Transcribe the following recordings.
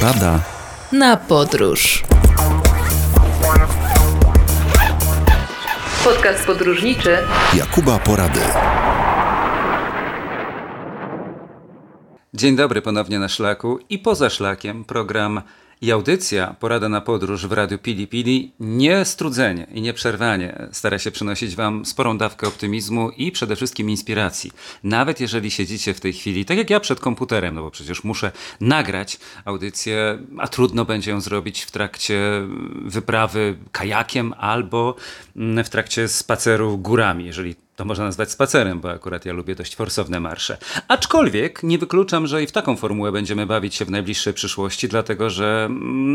Porada na podróż. Podcast podróżniczy Jakuba Porady. Dzień dobry ponownie na szlaku i poza szlakiem program i audycja Porada na podróż w Radiu Pili Pili niestrudzenie i nieprzerwanie stara się przynosić Wam sporą dawkę optymizmu i przede wszystkim inspiracji. Nawet jeżeli siedzicie w tej chwili, tak jak ja przed komputerem, no bo przecież muszę nagrać audycję, a trudno będzie ją zrobić w trakcie wyprawy kajakiem albo w trakcie spaceru górami, jeżeli to można nazwać spacerem, bo akurat ja lubię dość forsowne marsze. Aczkolwiek nie wykluczam, że i w taką formułę będziemy bawić się w najbliższej przyszłości, dlatego że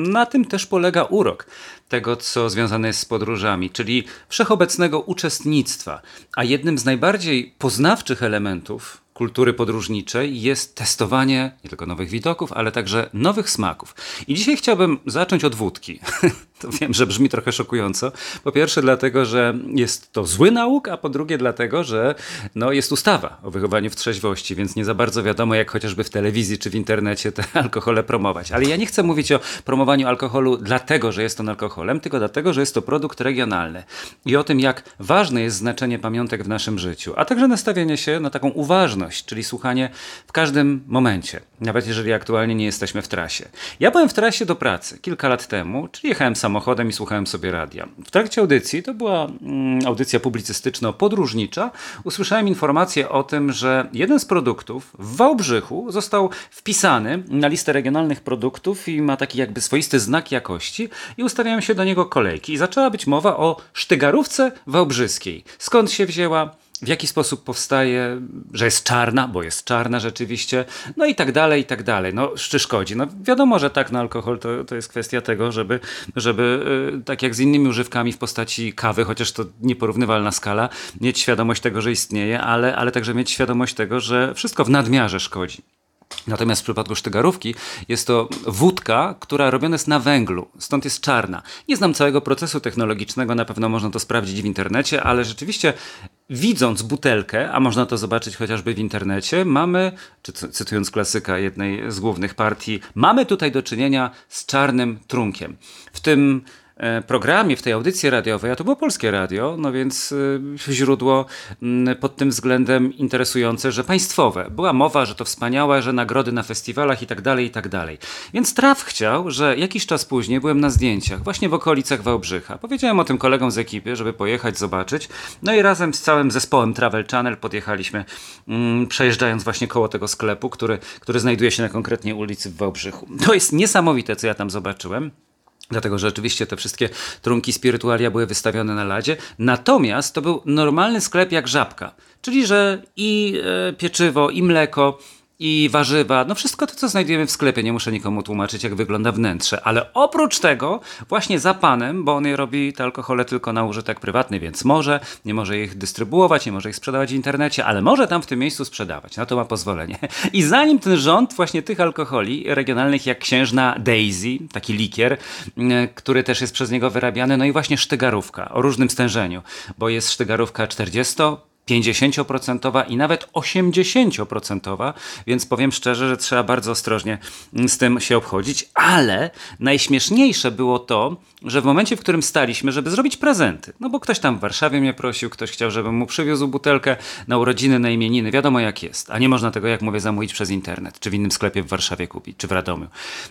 na tym też polega urok tego, co związane jest z podróżami, czyli wszechobecnego uczestnictwa. A jednym z najbardziej poznawczych elementów kultury podróżniczej jest testowanie nie tylko nowych widoków, ale także nowych smaków. I dzisiaj chciałbym zacząć od wódki. to wiem, że brzmi trochę szokująco. Po pierwsze dlatego, że jest to zły nauk, a po drugie dlatego, że no, jest ustawa o wychowaniu w trzeźwości, więc nie za bardzo wiadomo, jak chociażby w telewizji czy w internecie te alkohole promować. Ale ja nie chcę mówić o promowaniu alkoholu dlatego, że jest on alkoholem, tylko dlatego, że jest to produkt regionalny. I o tym, jak ważne jest znaczenie pamiątek w naszym życiu, a także nastawienie się na taką uważność, czyli słuchanie w każdym momencie, nawet jeżeli aktualnie nie jesteśmy w trasie. Ja byłem w trasie do pracy kilka lat temu, czyli jechałem samochodem i słuchałem sobie radia. W trakcie audycji, to była mm, audycja publicystyczno-podróżnicza, usłyszałem informację o tym, że jeden z produktów w Wałbrzychu został wpisany na listę regionalnych produktów i ma taki jakby swoisty znak jakości i ustawiałem się do niego kolejki. I zaczęła być mowa o sztygarówce wałbrzyskiej. Skąd się wzięła? W jaki sposób powstaje, że jest czarna, bo jest czarna rzeczywiście, no i tak dalej, i tak dalej. No, czy szkodzi? No wiadomo, że tak, no alkohol to, to jest kwestia tego, żeby, żeby yy, tak jak z innymi używkami w postaci kawy, chociaż to nieporównywalna skala, mieć świadomość tego, że istnieje, ale, ale także mieć świadomość tego, że wszystko w nadmiarze szkodzi. Natomiast w przypadku sztygarówki jest to wódka, która robiona jest na węglu, stąd jest czarna. Nie znam całego procesu technologicznego, na pewno można to sprawdzić w internecie, ale rzeczywiście widząc butelkę, a można to zobaczyć chociażby w internecie, mamy, czy cytując klasyka jednej z głównych partii, mamy tutaj do czynienia z czarnym trunkiem. W tym programie, w tej audycji radiowej, a to było polskie radio, no więc e, źródło mm, pod tym względem interesujące, że państwowe. Była mowa, że to wspaniałe, że nagrody na festiwalach i tak dalej, i tak dalej. Więc Traf chciał, że jakiś czas później byłem na zdjęciach, właśnie w okolicach Wałbrzycha. Powiedziałem o tym kolegom z ekipy, żeby pojechać, zobaczyć. No i razem z całym zespołem Travel Channel podjechaliśmy, mm, przejeżdżając właśnie koło tego sklepu, który, który znajduje się na konkretnie ulicy w Wałbrzychu. To jest niesamowite, co ja tam zobaczyłem. Dlatego, że oczywiście te wszystkie trunki spirytualia były wystawione na ladzie. Natomiast to był normalny sklep jak żabka. Czyli, że i e, pieczywo, i mleko, i warzywa, no wszystko to, co znajdujemy w sklepie. Nie muszę nikomu tłumaczyć, jak wygląda wnętrze. Ale oprócz tego, właśnie za panem, bo on je robi te alkohole tylko na użytek prywatny, więc może, nie może ich dystrybuować, nie może ich sprzedawać w internecie, ale może tam w tym miejscu sprzedawać. Na to ma pozwolenie. I zanim ten rząd właśnie tych alkoholi regionalnych, jak księżna Daisy, taki likier, mm, który też jest przez niego wyrabiany, no i właśnie sztygarówka o różnym stężeniu, bo jest sztygarówka 40, 50% i nawet 80%, więc powiem szczerze, że trzeba bardzo ostrożnie z tym się obchodzić, ale najśmieszniejsze było to, że w momencie, w którym staliśmy, żeby zrobić prezenty, no bo ktoś tam w Warszawie mnie prosił, ktoś chciał, żebym mu przywiózł butelkę na urodziny, na imieniny, wiadomo jak jest, a nie można tego, jak mówię, zamówić przez internet, czy w innym sklepie w Warszawie kupić, czy w Radomiu.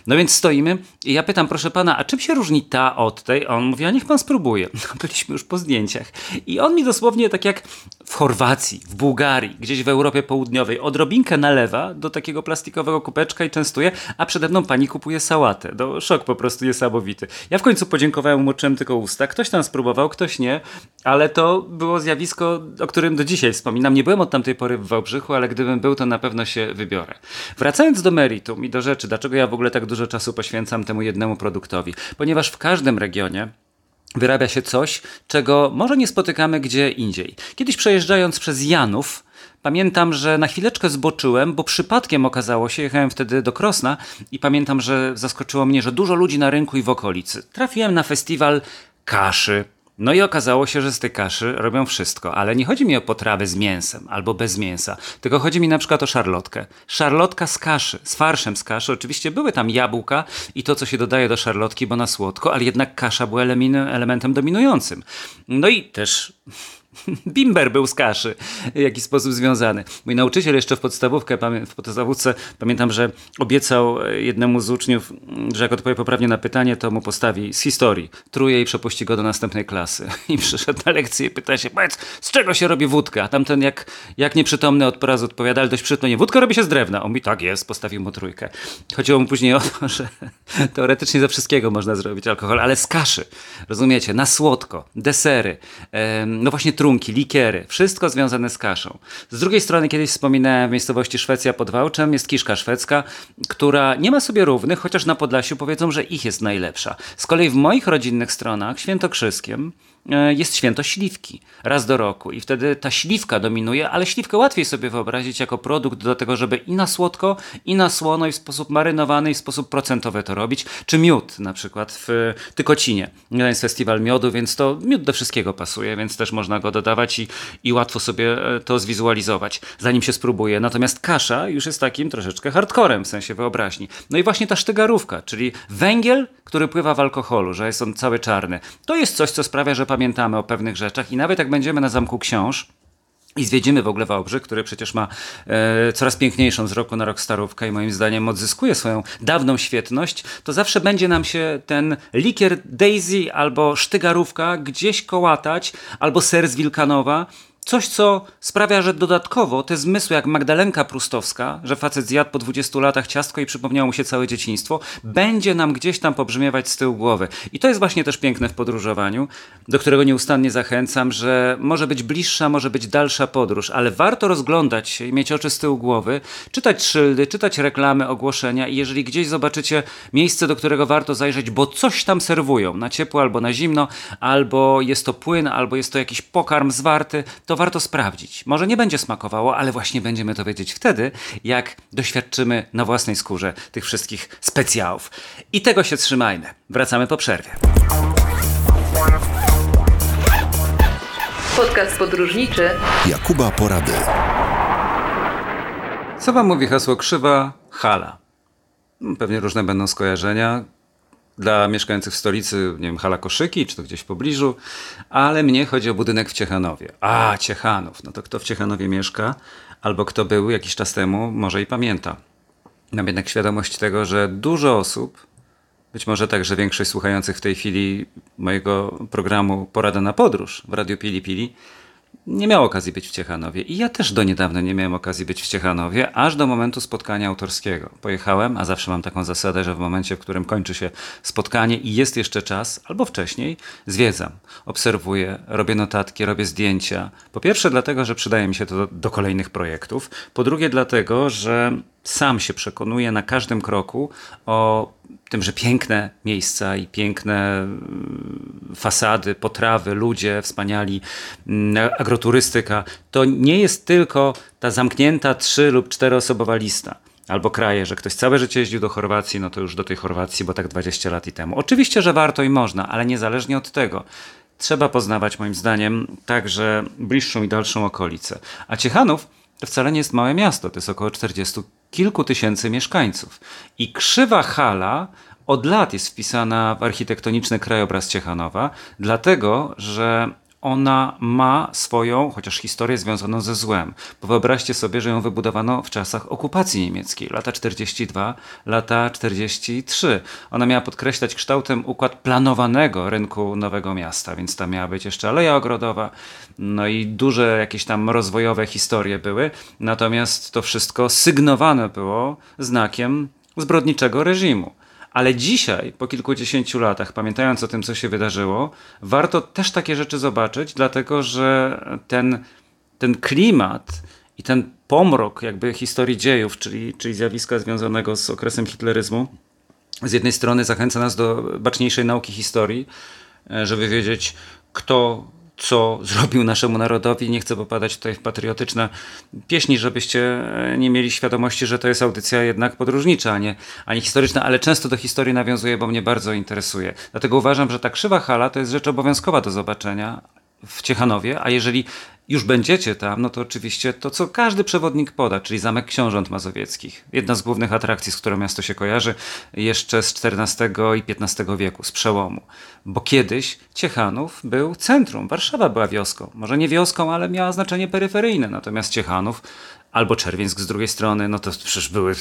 No więc stoimy i ja pytam, proszę pana, a czym się różni ta od tej? A on mówi, a niech pan spróbuje. No, byliśmy już po zdjęciach. I on mi dosłownie tak jak w Chorwacji, w Bułgarii, gdzieś w Europie Południowej, odrobinkę nalewa do takiego plastikowego kubeczka i częstuje, a przede mną pani kupuje sałatę. No, szok po prostu niesamowity. Ja w końcu podziękowałem, moczyłem tylko usta. Ktoś tam spróbował, ktoś nie, ale to było zjawisko, o którym do dzisiaj wspominam. Nie byłem od tamtej pory w Wałbrzychu, ale gdybym był, to na pewno się wybiorę. Wracając do meritum i do rzeczy, dlaczego ja w ogóle tak dużo czasu poświęcam temu jednemu produktowi? Ponieważ w każdym regionie wyrabia się coś, czego może nie spotykamy gdzie indziej. Kiedyś przejeżdżając przez Janów, Pamiętam, że na chwileczkę zboczyłem, bo przypadkiem okazało się, jechałem wtedy do Krosna i pamiętam, że zaskoczyło mnie, że dużo ludzi na rynku i w okolicy. Trafiłem na festiwal kaszy, No i okazało się, że z tej kaszy robią wszystko, ale nie chodzi mi o potrawę z mięsem albo bez mięsa, tylko chodzi mi na przykład o szarlotkę. Szarlotka z kaszy, z farszem z kaszy. Oczywiście były tam jabłka i to, co się dodaje do szarlotki, bo na słodko, ale jednak kasza była elementem dominującym. No i też Bimber był z kaszy w jakiś sposób związany. Mój nauczyciel jeszcze w podstawówkę, w podstawówce pamiętam, że obiecał e, jednemu z uczniów, że jak odpowie poprawnie na pytanie, to mu postawi z historii. Truje i przepuści go do następnej klasy. I przyszedł na lekcję i pyta się, powiedz, z czego się robi wódka? A tamten jak, jak nieprzytomny od porazu odpowiada, ale dość przytomnie, wódka robi się z drewna. On mi tak jest, postawił mu trójkę. Chodziło mu później o to, że teoretycznie ze wszystkiego można zrobić alkohol, ale z kaszy. Rozumiecie? Na słodko, desery, no właśnie trudno trunki, likiery, wszystko związane z kaszą. Z drugiej strony, kiedyś wspominałem w miejscowości Szwecja pod Wałczem, jest kiszka szwedzka, która nie ma sobie równych, chociaż na Podlasiu powiedzą, że ich jest najlepsza. Z kolei w moich rodzinnych stronach, świętokrzyskiem, E, jest święto śliwki raz do roku i wtedy ta śliwka dominuje, ale śliwkę łatwiej sobie wyobrazić jako produkt do tego, żeby i na słodko, i na słono, i w sposób marynowany, i w sposób procentowy to robić, czy miód na przykład w Tykocinie. Jest festiwal miodu, więc to miód do wszystkiego pasuje, więc też można go dodawać i, i łatwo sobie e, to zwizualizować, zanim się spróbuje. Natomiast kasza już jest takim troszeczkę hardcorem w sensie wyobraźni. No i właśnie ta sztygarówka, czyli węgiel, który pływa w alkoholu, że jest on cały czarny. To jest coś, co sprawia, że pamiętamy o pewnych rzeczach i nawet jak będziemy na Zamku Książ, i zwiedzimy w ogóle Wałbrzych, który przecież ma e, coraz piękniejszą z roku na rok starówkę i moim zdaniem odzyskuje swoją dawną świetność, to zawsze będzie nam się ten likier Daisy albo sztygarówka gdzieś kołatać, albo ser z Wilkanowa, Coś, co sprawia, że dodatkowo te zmysły, jak Magdalenka Prustowska, że facet zjadł po 20 latach ciastko i przypomniało mu się całe dzieciństwo, będzie nam gdzieś tam pobrzmiewać z tyłu głowy. I to jest właśnie też piękne w podróżowaniu, do którego nieustannie zachęcam, że może być bliższa, może być dalsza podróż, ale warto rozglądać się i mieć oczy z tyłu głowy, czytać szyldy, czytać reklamy, ogłoszenia i jeżeli gdzieś zobaczycie miejsce, do którego warto zajrzeć, bo coś tam serwują, na ciepło albo na zimno, albo jest to płyn, albo jest to jakiś pokarm zwarty, to warto sprawdzić. Może nie będzie smakowało, ale właśnie będziemy to wiedzieć wtedy, jak doświadczymy na własnej skórze tych wszystkich specjałów. I tego się trzymajmy. Wracamy po przerwie. Podcast podróżniczy Jakuba Porady. Co wam mówi hasło krzywa hala? Pewnie różne będą skojarzenia dla mieszkających stolicy, nie wiem, hala Koszyki, czy to gdzieś w pobliżu, ale mnie chodzi o budynek w Ciechanowie. A, Ciechanów, no to kto w Ciechanowie mieszka, albo kto był jakiś czas temu, może i pamięta. Mam jednak świadomość tego, że dużo osób, być może także większość słuchających w tej chwili mojego programu Porada na podróż w Radiu Pili Pili, nie miał okazji być w Ciechanowie. I ja też do niedawna nie miałem okazji być w Ciechanowie, aż do momentu spotkania autorskiego. Pojechałem, a zawsze mam taką zasadę, że w momencie, w którym kończy się spotkanie i jest jeszcze czas, albo wcześniej, zwiedzam, obserwuję, robię notatki, robię zdjęcia. Po pierwsze, dlatego, że przydaje mi się to do, do kolejnych projektów. Po drugie, dlatego, że sam się przekonuję na każdym kroku o tym, że piękne miejsca i piękne mm, fasady, potrawy, ludzie wspaniali, mm, agroturystyka, to nie jest tylko ta zamknięta trzy lub czteroosobowa lista albo kraje, że ktoś całe życie jeździł do Chorwacji, no to już do tej Chorwacji, bo tak 20 lat i temu. Oczywiście, że warto i można, ale niezależnie od tego, trzeba poznawać moim zdaniem także bliższą i dalszą okolicę. A Ciechanów to wcale nie jest małe miasto, to jest około 40 kilku tysięcy mieszkańców. I krzywa hala od lat jest wpisana w architektoniczny krajobraz Ciechanowa, dlatego że ona ma swoją, chociaż historię związaną ze złem. Bo wyobraźcie sobie, że ją wybudowano w czasach okupacji niemieckiej, lata 42, lata 43. Ona miała podkreślać kształtem układ planowanego rynku Nowego Miasta, więc tam miała być jeszcze aleja ogrodowa, no i duże jakieś tam rozwojowe historie były. Natomiast to wszystko sygnowane było znakiem zbrodniczego reżimu. Ale dzisiaj, po kilkudziesięciu latach, pamiętając o tym, co się wydarzyło, warto też takie rzeczy zobaczyć, dlatego że ten, ten klimat i ten pomrok jakby historii dziejów, czyli, czyli zjawiska związanego z okresem hitleryzmu, z jednej strony zachęca nas do baczniejszej nauki historii, e, żeby wiedzieć, kto co zrobił naszemu narodowi. Nie chcę popadać tutaj w patriotyczne pieśni, żebyście e, nie mieli świadomości, że to jest audycja jednak podróżnicza, a nie, a nie historyczna, ale często do historii nawiązuję, bo mnie bardzo interesuje. Dlatego uważam, że ta krzywa hala to jest rzecz obowiązkowa do zobaczenia w Ciechanowie, a jeżeli już będziecie tam, no to oczywiście to, co każdy przewodnik poda, czyli Zamek Książąt Mazowieckich. Jedna z głównych atrakcji, z którą miasto się kojarzy, jeszcze z XIV i XV wieku, z przełomu. Bo kiedyś Ciechanów był centrum, Warszawa była wioską. Może nie wioską, ale miała znaczenie peryferyjne. Natomiast Ciechanów albo Czerwieńsk z drugiej strony, no to przecież były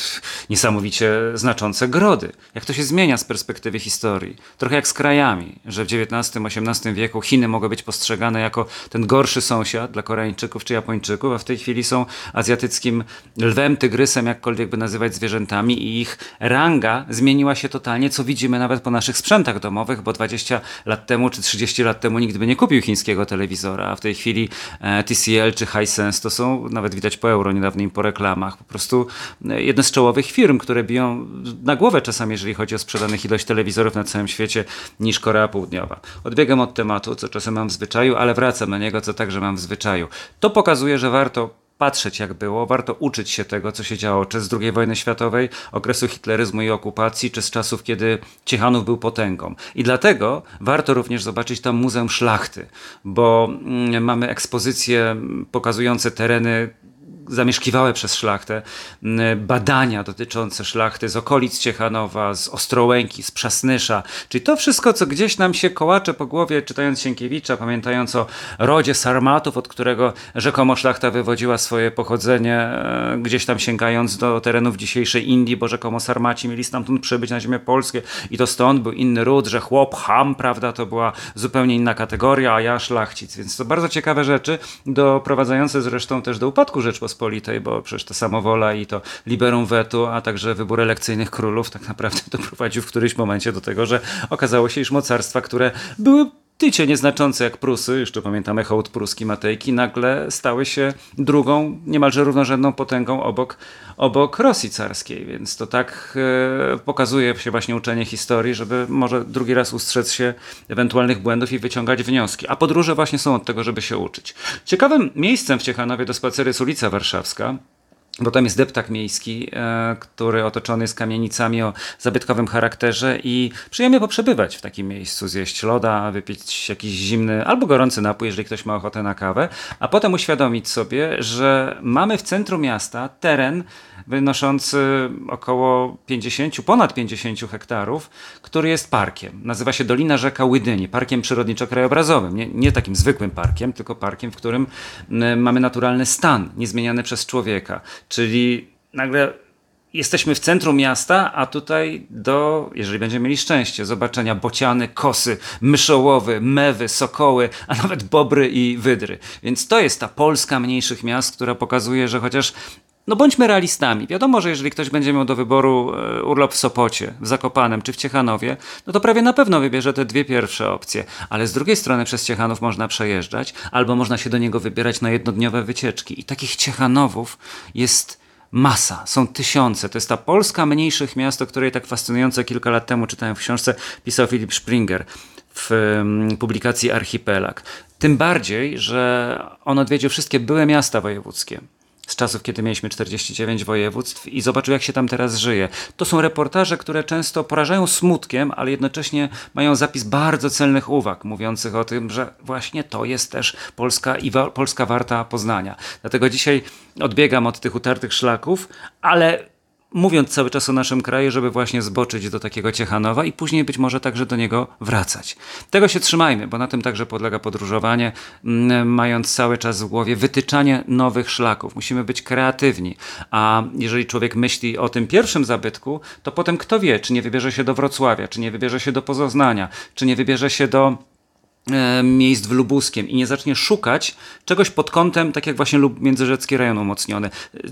niesamowicie znaczące grody. Jak to się zmienia z perspektywy historii? Trochę jak z krajami, że w XIX-XVIII wieku Chiny mogły być postrzegane jako ten gorszy sąsiad dla Koreańczyków czy Japończyków, a w tej chwili są azjatyckim lwem, tygrysem, jakkolwiek by nazywać zwierzętami i ich ranga zmieniła się totalnie, co widzimy nawet po naszych sprzętach domowych, bo 20 lat temu czy 30 lat temu nikt by nie kupił chińskiego telewizora, a w tej chwili e, TCL czy Hisense to są, nawet widać po euro, niedawnym po reklamach. Po prostu e, jedne z czołowych firm, które biją na głowę czasami, jeżeli chodzi o sprzedanych ilość telewizorów na całym świecie, niż Korea Południowa. Odbiegam od tematu, co czasem mam w zwyczaju, ale wracam na niego, co także mam w zwyczaju. To pokazuje, że warto patrzeć jak było, warto uczyć się tego, co się działo, czy z II wojny światowej, okresu hitleryzmu i okupacji, czy z czasów, kiedy Ciechanów był potęgą. I dlatego warto również zobaczyć tam Muzeum Szlachty, bo mm, mamy ekspozycje pokazujące tereny zamieszkiwałe przez szlachtę, badania dotyczące szlachty z okolic Ciechanowa, z Ostrołęki, z Przasnysza, czyli to wszystko, co gdzieś nam się kołacze po głowie, czytając Sienkiewicza, pamiętając o rodzie Sarmatów, od którego rzekomo szlachta wywodziła swoje pochodzenie, e, gdzieś tam sięgając do terenów dzisiejszej Indii, bo rzekomo Sarmaci mieli stamtąd przybyć na ziemię polskie. I to stąd był inny ród, że chłop, ham, prawda, to była zupełnie inna kategoria, a ja szlachcic, więc to bardzo ciekawe rzeczy, doprowadzające zresztą też do upadku Rzeczpospolitej Rzeczpospolitej, bo przecież to samowola i to liberum veto, a także wybór elekcyjnych królów tak naprawdę doprowadził w którymś momencie do tego, że okazało się, iż mocarstwa, które były tycie nieznaczące jak Prusy, jeszcze pamiętamy hołd pruski Matejki, nagle stały się drugą, niemalże równorzędną potęgą obok, obok Rosji carskiej, więc to tak e, pokazuje się właśnie uczenie historii, żeby może drugi raz ustrzec się ewentualnych błędów i wyciągać wnioski. A podróże właśnie są od tego, żeby się uczyć. Ciekawym miejscem w Ciechanowie do spaceru jest ulica Warszawska, bo tam jest deptak miejski, e, który otoczony jest kamienicami o zabytkowym charakterze i przyjemnie poprzebywać w takim miejscu, zjeść loda, wypić jakiś zimny albo gorący napój, jeżeli ktoś ma ochotę na kawę, a potem uświadomić sobie, że mamy w centrum miasta teren, wynoszący około 50, ponad 50 hektarów, który jest parkiem. Nazywa się Dolina Rzeka Łydyni, parkiem przyrodniczo-krajobrazowym. Nie, nie takim zwykłym parkiem, tylko parkiem, w którym mamy naturalny stan, niezmieniany przez człowieka. Czyli nagle jesteśmy w centrum miasta, a tutaj do, jeżeli będziemy mieli szczęście, zobaczenia bociany, kosy, myszołowy, mewy, sokoły, a nawet bobry i wydry. Więc to jest ta Polska mniejszych miast, która pokazuje, że chociaż no bądźmy realistami. Wiadomo, że jeżeli ktoś będzie miał do wyboru e, urlop w Sopocie, w Zakopanem czy w Ciechanowie, no to prawie na pewno wybierze te dwie pierwsze opcje. Ale z drugiej strony przez Ciechanów można przejeżdżać, albo można się do niego wybierać na jednodniowe wycieczki. I takich Ciechanowów jest masa, są tysiące. To jest ta Polska mniejszych miast, o której tak fascynująco kilka lat temu czytałem w książce, pisał Filip Springer w publikacji Archipelag. Tym bardziej, że on odwiedził wszystkie byłe miasta wojewódzkie z czasów, kiedy mieliśmy 49 województw i zobaczył, jak się tam teraz żyje. To są reportaże, które często porażają smutkiem, ale jednocześnie mają zapis bardzo celnych uwag, mówiących o tym, że właśnie to jest też Polska i wa Polska warta poznania. Dlatego dzisiaj odbiegam od tych utartych szlaków, ale mówiąc cały czas o naszym kraju, żeby właśnie zboczyć do takiego Ciechanowa i później być może także do niego wracać. Tego się trzymajmy, bo na tym także podlega podróżowanie, mm, mając cały czas w głowie wytyczanie nowych szlaków. Musimy być kreatywni, a jeżeli człowiek myśli o tym pierwszym zabytku, to potem kto wie, czy nie wybierze się do Wrocławia, czy nie wybierze się do Pozoznania, czy nie wybierze się do miejsc w Lubuskiem i nie zacznie szukać czegoś pod kątem, tak jak właśnie lub Międzyrzecki rejon umocniony,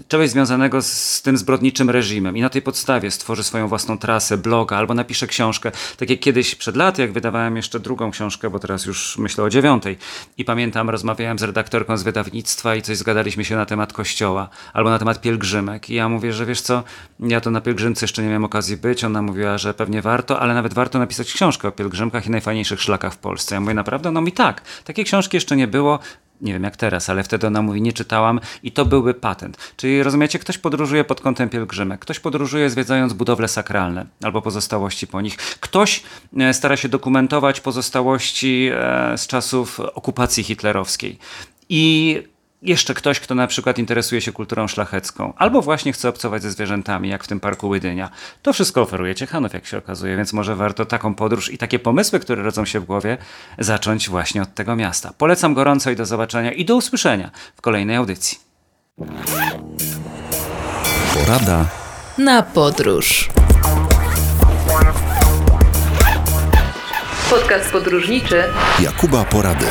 czegoś związanego z tym zbrodniczym reżimem i na tej podstawie stworzy swoją własną trasę, bloga albo napisze książkę, tak jak kiedyś przed laty, jak wydawałem jeszcze drugą książkę, bo teraz już myślę o dziewiątej. I pamiętam, rozmawiałem z redaktorką z wydawnictwa i coś zgadaliśmy się na temat kościoła albo na temat pielgrzymek. I ja mówię, że wiesz co, ja to na pielgrzymce jeszcze nie miałem okazji być, ona mówiła, że pewnie warto, ale nawet warto napisać książkę o pielgrzymkach i najfajniejszych szlakach w Polsce. Ja mówię, naprawdę? No mi tak. Takiej książki jeszcze nie było. Nie wiem jak teraz, ale wtedy ona mówi, nie czytałam i to byłby patent. Czyli rozumiecie, ktoś podróżuje pod kątem pielgrzymek, ktoś podróżuje zwiedzając budowle sakralne albo pozostałości po nich, ktoś e, stara się dokumentować pozostałości e, z czasów okupacji hitlerowskiej. I jeszcze ktoś, kto na przykład interesuje się kulturą szlachecką, albo właśnie chce obcować ze zwierzętami, jak w tym parku Łydynia. To wszystko oferuje Ciechanów, jak się okazuje, więc może warto taką podróż i takie pomysły, które rodzą się w głowie, zacząć właśnie od tego miasta. Polecam gorąco i do zobaczenia i do usłyszenia w kolejnej audycji. Porada Na podróż. Podcast podróżniczy Jakuba Porady.